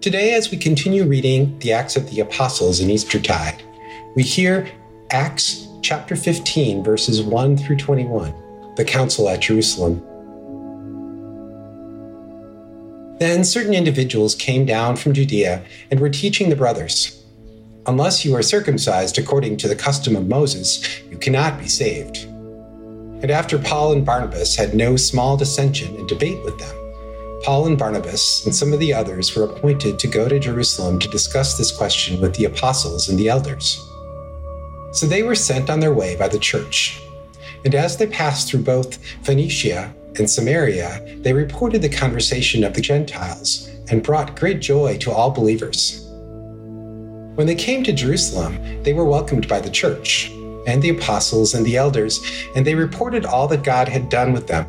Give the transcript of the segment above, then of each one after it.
Today, as we continue reading the Acts of the Apostles in Eastertide, we hear Acts chapter 15, verses 1 through 21, the Council at Jerusalem. Then certain individuals came down from Judea and were teaching the brothers Unless you are circumcised according to the custom of Moses, you cannot be saved. And after Paul and Barnabas had no small dissension and debate with them, Paul and Barnabas and some of the others were appointed to go to Jerusalem to discuss this question with the apostles and the elders. So they were sent on their way by the church. And as they passed through both Phoenicia and Samaria, they reported the conversation of the Gentiles and brought great joy to all believers. When they came to Jerusalem, they were welcomed by the church and the apostles and the elders, and they reported all that God had done with them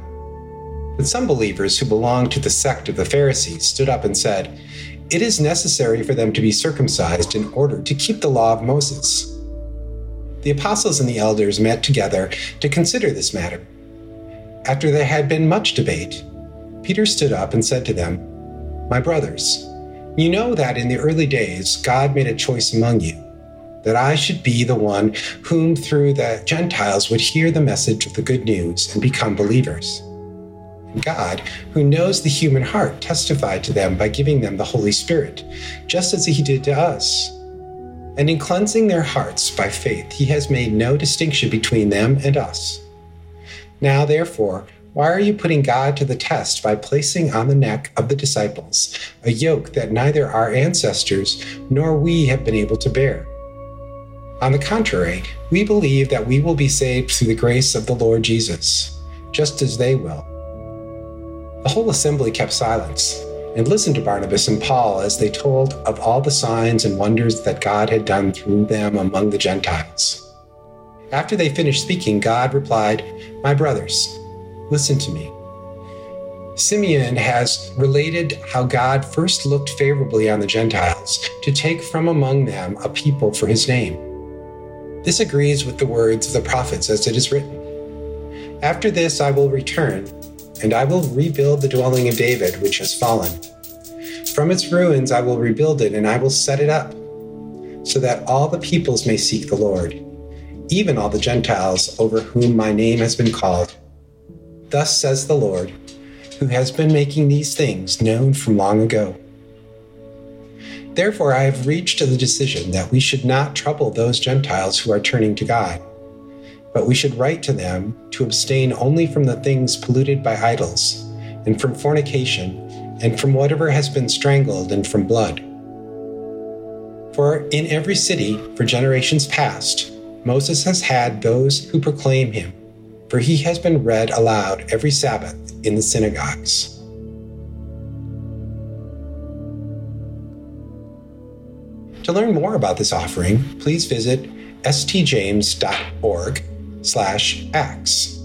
but some believers who belonged to the sect of the Pharisees stood up and said, It is necessary for them to be circumcised in order to keep the law of Moses. The apostles and the elders met together to consider this matter. After there had been much debate, Peter stood up and said to them, My brothers, you know that in the early days God made a choice among you, that I should be the one whom through the Gentiles would hear the message of the good news and become believers. God, who knows the human heart, testified to them by giving them the Holy Spirit, just as He did to us. And in cleansing their hearts by faith, He has made no distinction between them and us. Now, therefore, why are you putting God to the test by placing on the neck of the disciples a yoke that neither our ancestors nor we have been able to bear? On the contrary, we believe that we will be saved through the grace of the Lord Jesus, just as they will. The whole assembly kept silence and listened to Barnabas and Paul as they told of all the signs and wonders that God had done through them among the Gentiles. After they finished speaking, God replied, My brothers, listen to me. Simeon has related how God first looked favorably on the Gentiles to take from among them a people for his name. This agrees with the words of the prophets as it is written After this I will return and I will rebuild the dwelling of David, which has fallen. From its ruins I will rebuild it, and I will set it up, so that all the peoples may seek the Lord, even all the Gentiles over whom my name has been called. Thus says the Lord, who has been making these things known from long ago. Therefore, I have reached to the decision that we should not trouble those Gentiles who are turning to God but we should write to them to abstain only from the things polluted by idols, and from fornication, and from whatever has been strangled, and from blood. For in every city, for generations past, Moses has had those who proclaim him, for he has been read aloud every Sabbath in the synagogues. To learn more about this offering, please visit stjames.org slash acts.